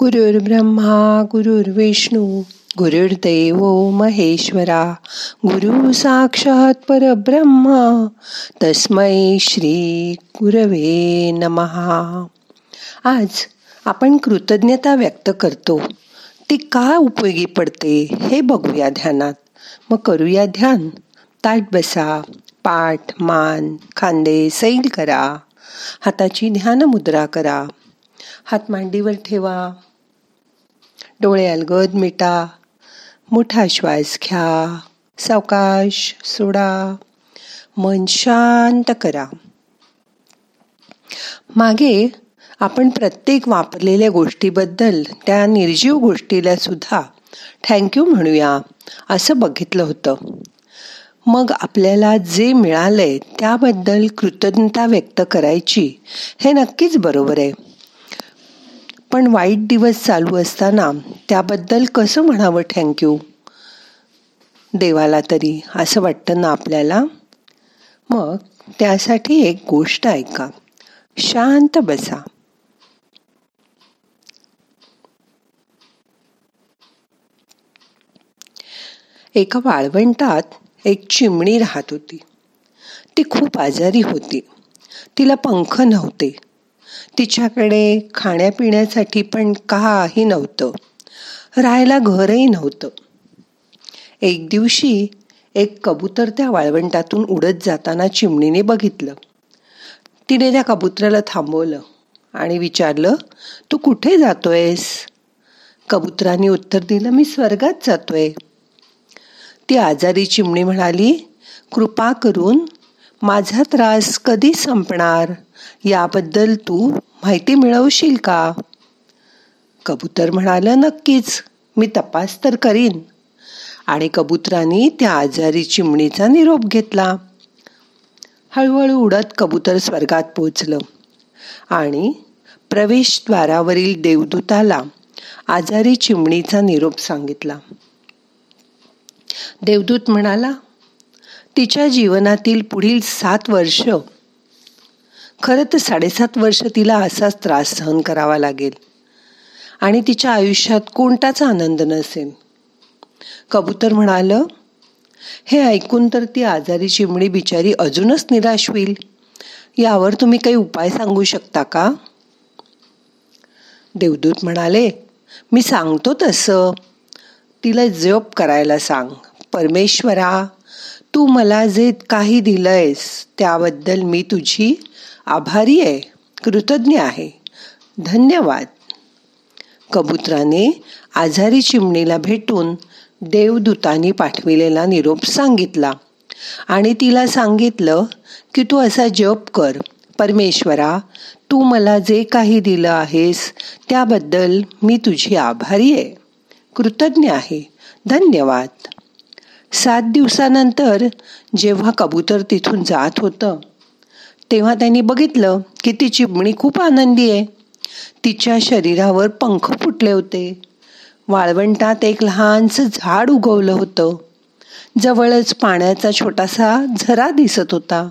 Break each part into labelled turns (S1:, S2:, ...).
S1: गुरुर् ब्रह्मा गुरुर्विष्णू गुरुर्देव महेश्वरा गुरु साक्षात परब्रह्मा तस्मै श्री गुरवे नमहा आज आपण कृतज्ञता व्यक्त करतो. ती का उपयोगी पडते हे बघूया ध्यानात. मग करूया ध्यान. ताट बसा पाठ मान खांदे सैल करा. हाताची ध्यान मुद्रा करा. हात मांडीवर ठेवा. डोळे अलगद मिटा मोठा श्वास घ्या सावकाश सोडा मन शांत करा. मागे आपण प्रत्येक वापरलेल्या गोष्टीबद्दल त्या निर्जीव गोष्टीला सुद्धा थँक्यू म्हणूया असं बघितलं होतं. मग आपल्याला जे मिळालंय त्याबद्दल कृतज्ञता व्यक्त करायची हे नक्कीच बरोबर आहे. पण वाईट दिवस चालू असताना त्याबद्दल कसं म्हणावं थँक्यू देवाला तरी असं वाटतं ना आपल्याला? मग त्यासाठी एक गोष्ट ऐका. शांत बसा. एका वाळवंटात एक चिमणी राहत होती. ती खूप आजारी होती. तिला पंख नव्हते. तिच्याकडे खाण्यापिण्यासाठी पण काही नव्हतं. राहायला घरही नव्हतं. एक दिवशी एक कबूतर त्या वाळवंटातून उडत जाताना चिमणीने बघितलं. तिने त्या कबुतराला थांबवलं आणि विचारलं तू कुठे जातोयस? कबुतराने उत्तर दिलं मी स्वर्गात जातोय. ती आजारी चिमणी म्हणाली कृपा करून माझा त्रास कधी संपणार? याबद्दल तू माहिती मिळवशील का? कबूतर म्हणालं नक्कीच. मी तपास तर करीन. आणि कबुतराने त्या आजारी चिमणीचा निरोप घेतला. हळूहळू उडत कबूतर स्वर्गात पोचलं आणि प्रवेशद्वारावरील देवदूताला आजारी चिमणीचा निरोप सांगितला. देवदूत म्हणाला तिच्या जीवनातील पुढील सात वर्ष खरं तर साडेसात वर्ष तिला असाच त्रास सहन करावा लागेल. आणि तिच्या आयुष्यात कोणताच आनंद नसेल. कबूतर म्हणालं हे ऐकून तर ती आजारी चिमणी बिचारी अजूनच निराश होईल. यावर तुम्ही काही उपाय सांगू शकता का? देवदूत म्हणाले मी सांगतो तसं. तिला जप करायला सांग. परमेश्वरा तू मला जे काही दिलंयस त्याबद्दल मी तुझी आभारी आहे. कृतज्ञ आहे. धन्यवाद. कबुतराने आजारी चिमणीला भेटून देवदूतांनी पाठविलेला निरोप सांगितला आणि तिला सांगितलं की तू असा जप कर. परमेश्वरा तू मला जे काही दिलं आहेस त्याबद्दल मी तुझी आभारी आहे. कृतज्ञ आहे. धन्यवाद. सात दिवसानंतर जेव्हा कबूतर तिथून जात होतं तेव्हा त्यांनी बघितलं की ती चिमणी खूप आनंदी आहे. तिच्या शरीरावर पंख फुटले होते. वाळवंटात एक लहानसं झाड उगवलं होतं. जवळच पाण्याचा छोटासा झरा दिसत होता.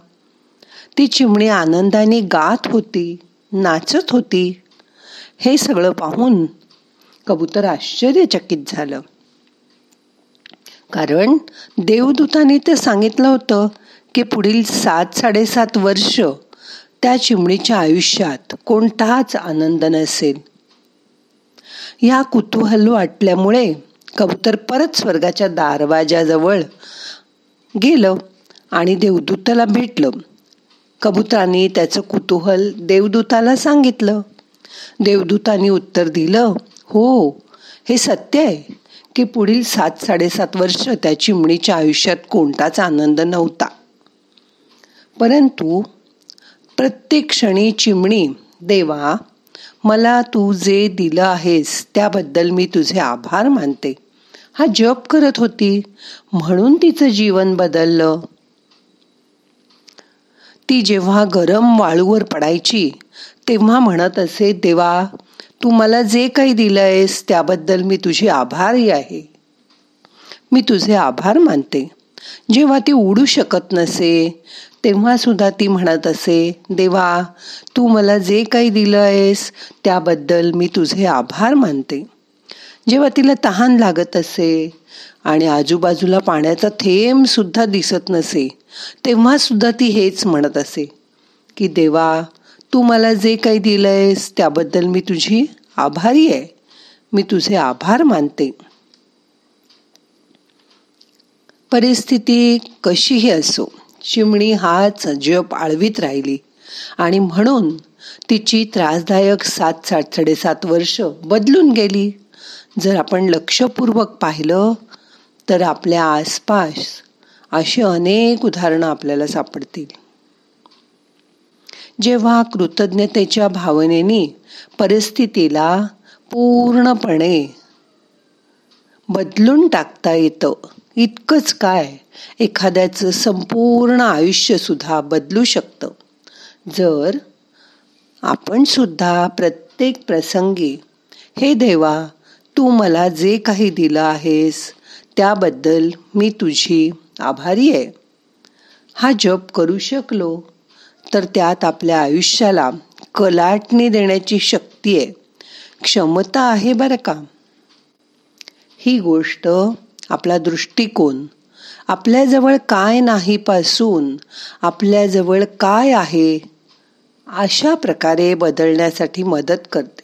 S1: ती चिमणी आनंदाने गात होती नाचत होती. हे सगळं पाहून कबूतर आश्चर्यचकित झालं. कारण देवदूताने ते सांगितलं होतं की पुढील सात साडेसात वर्ष त्या चिमणीच्या आयुष्यात कोणताच आनंद नसेल. या कुतूहल वाटल्यामुळे कबूतर परत स्वर्गाच्या दारवाजाजवळ गेलं आणि देवदूताला भेटलं. कबुतराने त्याचं कुतूहल देवदूताला सांगितलं. देवदूतानी उत्तर दिलं हो हे सत्य आहे की पुढील सात साडेसात वर्ष त्या चिमणीच्या आयुष्यात कोणताच आनंद नव्हता. परंतु प्रत्येक क्षणी चिमणी देवा मला तू जे दिलं आहेस त्याबद्दल मी तुझे आभार मानते. हा जप करत होती म्हणून तिचं जीवन बदललं. ती जेव्हा गरम वाळूवर पडायची तेव्हा म्हणत असे देवा तू मला जे काही दिलंयस त्याबद्दल मी तुझी आभारी आहे. मी तुझे आभार मानते. जेव्हा ती उडू शकत नसे तेव्हा सुद्धा ती म्हणत असे देवा तू मला जे काही दिलं आहेस त्याबद्दल मी तुझे आभार मानते. जेव्हा तिला तहान लागत असे आणि आजूबाजूला पाण्याचा थेंब सुद्धा दिसत नसे तेव्हा सुद्धा ती हेच म्हणत असे की देवा तू मला जे काही दिलंयस त्याबद्दल मी तुझी आभारी आहे. मी तुझे आभार मानते. परिस्थिती कशीही असो चिमणी हाच जप आळवीत राहिली. आणि म्हणून तिची त्रासदायक सात साठ साडेसात वर्ष बदलून गेली. जर आपण लक्षपूर्वक पाहिलं तर आपल्या आसपास अशी अनेक उदाहरणं आपल्याला सापडतील. जेव्हा कृतज्ञतेच्या भावनेनी परिस्थितीला पूर्णपणे बदलून टाकता येतं इतकंच काय? एखाद्याचं संपूर्ण आयुष्य सुद्धा बदलू शकतं. जर आपण सुद्धा प्रत्येक प्रसंगी हे देवा तू मला जे काही दिलं आहेस त्याबद्दल मी तुझी आभारी आहे. हा जप करू शकलो तर त्यात आपल्या आयुष्याला कलाटणी देण्याची शक्ती आहे. क्षमता आहे बरं का? ही गोष्ट आपला दृष्टिकोन आपल्याजवळ काय नाही पासून आपल्याजवळ काय आहे अशा प्रकारे बदलण्यासाठी मदत करते.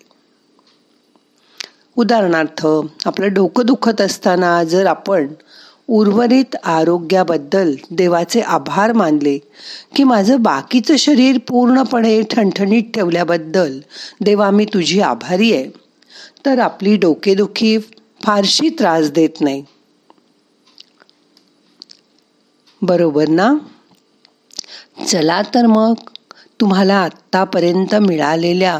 S1: उदाहरणार्थ आपलं डोकं दुखत असताना जर आपण उर्वरित आरोग्याबद्दल देवाचे आभार मानले की माझं बाकीचं शरीर पूर्णपणे ठणठणीत ठेवल्याबद्दल देवा मी तुझी आभारी आहे तर आपली डोकेदुखी फारशी त्रास देत नाही. बरोबर ना? चला तर मग. तुम्हाला आत्तापर्यंत मिळालेल्या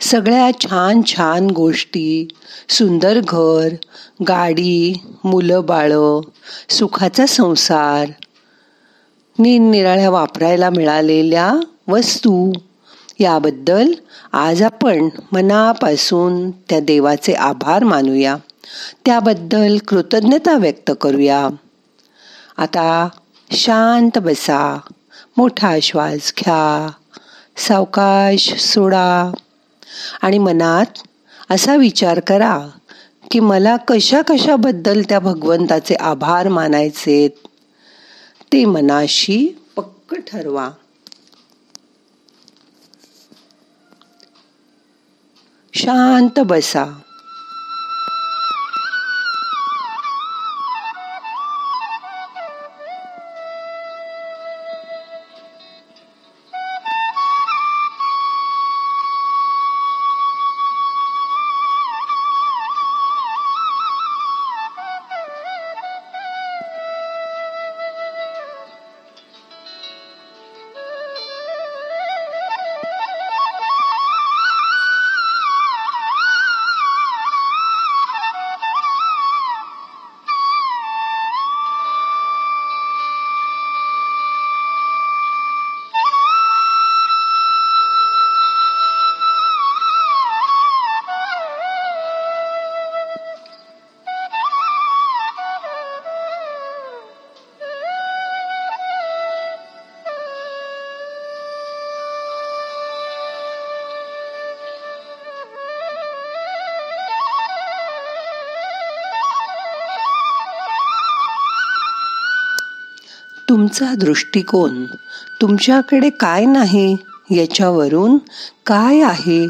S1: सगळ्या छान छान गोष्टी सुंदर घर गाडी मुलं बाळं सुखाचा संसार निरनिराळ्या वापरायला मिळालेल्या वस्तू याबद्दल आज आपण मनापासून त्या देवाचे आभार मानूया. त्याबद्दल कृतज्ञता व्यक्त करूया. आता शांत बसा मोठा श्वास घ्या सावकाश सोडा. आणि मनात असा विचार करा की मला कशा कशाबद्दल त्या भगवंताचे आभार मानायचे ते मनाशी पक्क ठरवा. शांत बसा. तुमचा दृष्टिकोन तुमच्याकडे काय नाही याच्यावरून काय आहे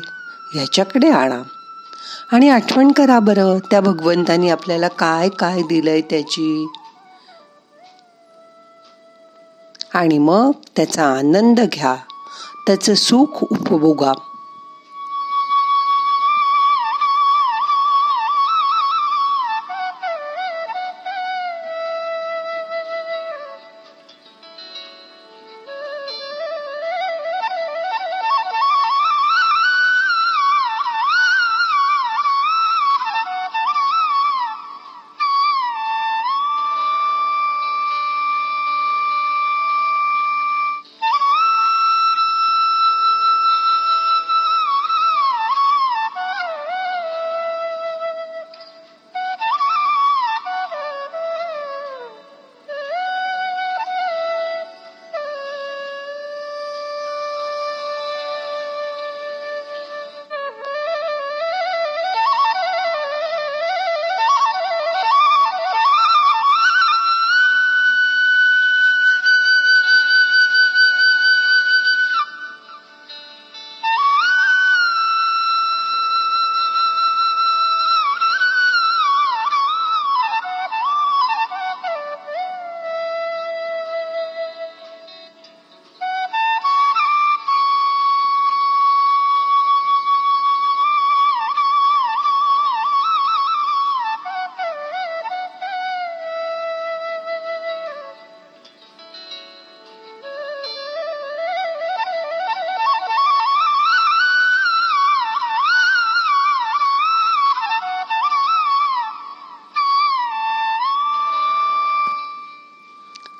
S1: ह्याच्याकडे आणा. आणि आठवण करा बरं त्या भगवंतानी आपल्याला काय काय दिलंय त्याची. आणि मग त्याचा आनंद घ्या. त्याचं सुख उपभोगा.